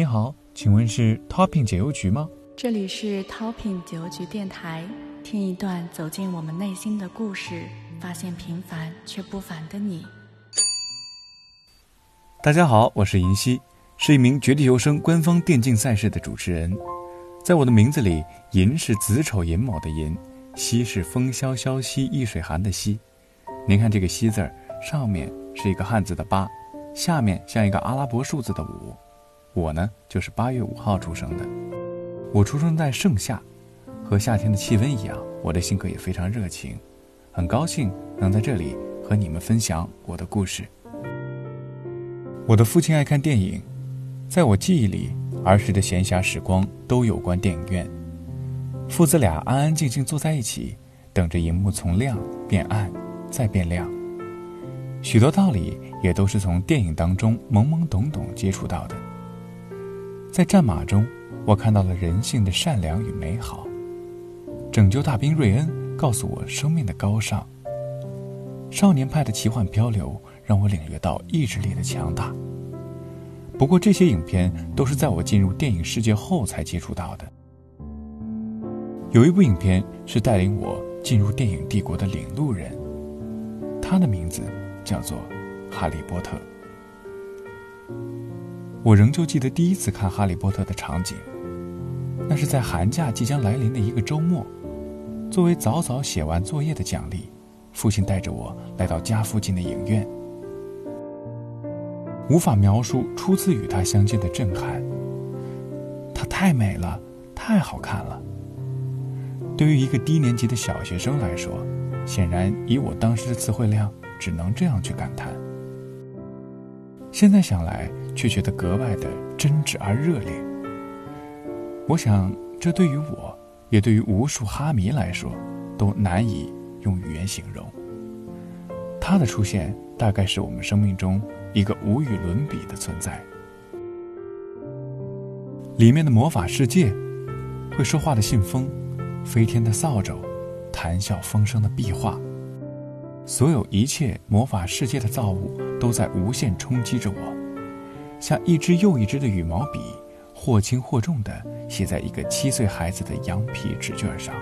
你好，请问是 Topping 解忧局吗？这里是 Topping 解忧局电台，听一段走进我们内心的故事，发现平凡却不凡的你。大家好，我是银溪，是一名绝地求生官方电竞赛事的主持人。在我的名字里，银是子丑寅卯的寅，溪是风萧萧兮易水寒的溪。您看这个溪字儿，上面是一个汉字的八，下面像一个阿拉伯数字的五。我呢，就是八月五号出生的。我出生在盛夏，和夏天的气温一样，我的性格也非常热情。很高兴能在这里和你们分享我的故事。我的父亲爱看电影，在我记忆里，儿时的闲暇时光都有关电影院。父子俩安安静静坐在一起，等着荧幕从亮变暗，再变亮。许多道理也都是从电影当中懵懵懂懂接触到的。在战马中，我看到了人性的善良与美好；拯救大兵瑞恩告诉我生命的高尚；少年派的奇幻漂流让我领略到意志力的强大。不过，这些影片都是在我进入电影世界后才接触到的。有一部影片是带领我进入电影帝国的领路人，他的名字叫做《哈利波特》。我仍旧记得第一次看《哈利波特》的场景，那是在寒假即将来临的一个周末，作为早早写完作业的奖励，父亲带着我来到家附近的影院。无法描述初次与他相见的震撼。他太美了，太好看了。对于一个低年级的小学生来说，显然以我当时的词汇量，只能这样去感叹。现在想来。却觉得格外的真挚而热烈。我想，这对于我，也对于无数哈迷来说，都难以用语言形容。他的出现，大概是我们生命中一个无与伦比的存在。里面的魔法世界，会说话的信封，飞天的扫帚，谈笑风生的壁画，所有一切魔法世界的造物，都在无限冲击着我。像一支又一支的羽毛笔，或轻或重地写在一个七岁孩子的羊皮纸卷上。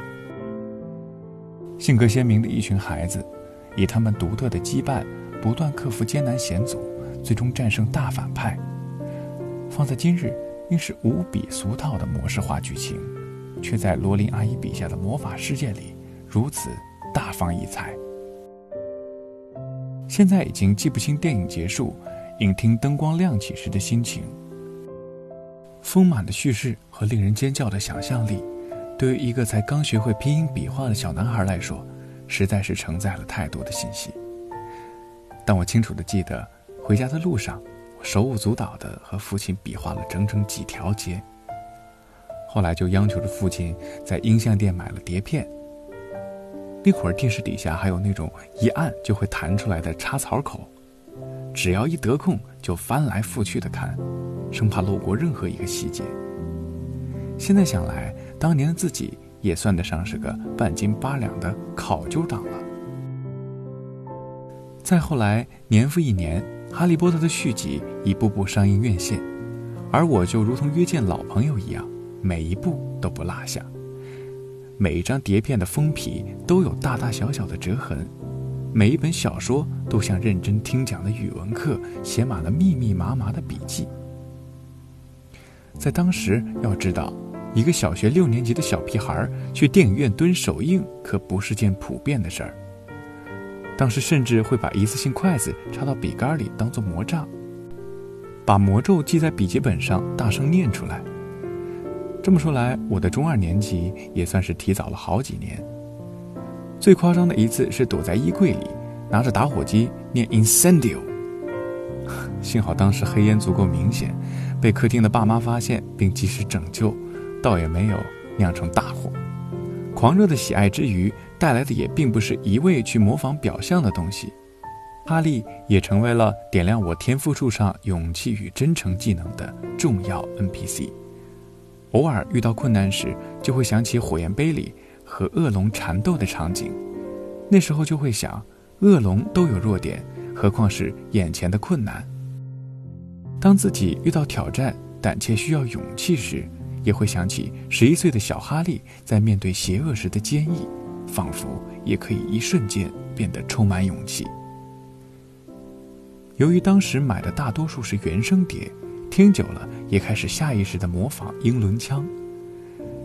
性格鲜明的一群孩子，以他们独特的羁绊，不断克服艰难险阻，最终战胜大反派。放在今日，应是无比俗套的模式化剧情，却在罗琳阿姨笔下的魔法世界里如此大放异彩。现在已经记不清电影结束。影厅灯光亮起时的心情，丰满的叙事和令人尖叫的想象力，对于一个才刚学会拼音笔画的小男孩来说，实在是承载了太多的信息。但我清楚的记得，回家的路上，我手舞足蹈的和父亲比划了整整几条街。后来就央求着父亲在音像店买了碟片。那会儿电视底下还有那种一按就会弹出来的插槽口。只要一得空，就翻来覆去的看，生怕漏过任何一个细节。现在想来，当年的自己也算得上是个半斤八两的考究党了。再后来，年复一年，《哈利波特》的续集一步步上映院线，而我就如同约见老朋友一样，每一部都不落下。每一张碟片的封皮都有大大小小的折痕。每一本小说都像认真听讲的语文课，写满了密密麻麻的笔记。在当时，要知道，一个小学六年级的小屁孩去电影院蹲首映，可不是件普遍的事儿。当时甚至会把一次性筷子插到笔杆里当做魔杖，把魔咒记在笔记本上，大声念出来。这么说来，我的中二年级也算是提早了好几年。最夸张的一次是躲在衣柜里，拿着打火机念 “incendio”。幸好当时黑烟足够明显，被客厅的爸妈发现并及时拯救，倒也没有酿成大祸。狂热的喜爱之余，带来的也并不是一味去模仿表象的东西。哈利也成为了点亮我天赋树上勇气与真诚技能的重要 NPC。偶尔遇到困难时，就会想起火焰杯里。和恶龙缠斗的场景，那时候就会想，恶龙都有弱点，何况是眼前的困难。当自己遇到挑战，胆怯需要勇气时，也会想起十一岁的小哈利在面对邪恶时的坚毅，仿佛也可以一瞬间变得充满勇气。由于当时买的大多数是原声碟，听久了也开始下意识地模仿英伦腔，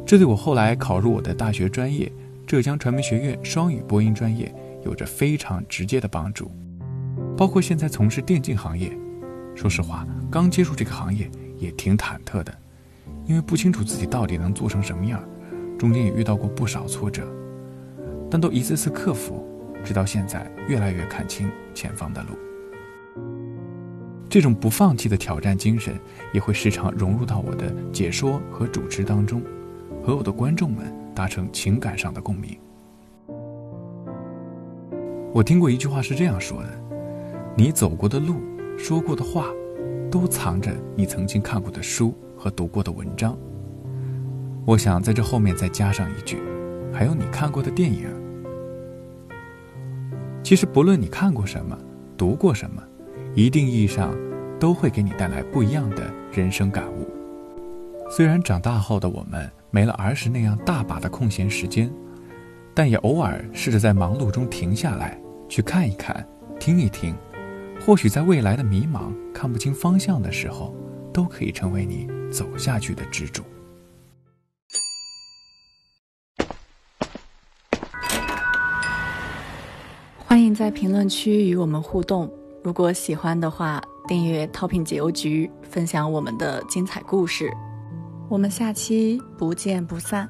这对我后来考入我的大学专业——浙江传媒学院双语播音专业，有着非常直接的帮助。包括现在从事电竞行业，说实话，刚接触这个行业也挺忐忑的，因为不清楚自己到底能做成什么样，中间也遇到过不少挫折，但都一次次克服，直到现在越来越看清前方的路。这种不放弃的挑战精神，也会时常融入到我的解说和主持当中，和我的观众们达成情感上的共鸣。我听过一句话是这样说的：“你走过的路，说过的话，都藏着你曾经看过的书和读过的文章。”我想在这后面再加上一句：“还有你看过的电影。”其实，不论你看过什么，读过什么。一定意义上，都会给你带来不一样的人生感悟。虽然长大后的我们没了儿时那样大把的空闲时间，但也偶尔试着在忙碌中停下来，去看一看，听一听，或许在未来的迷茫、看不清方向的时候，都可以成为你走下去的支柱。欢迎在评论区与我们互动。如果喜欢的话，订阅 Topin 解忧局，分享我们的精彩故事。我们下期不见不散。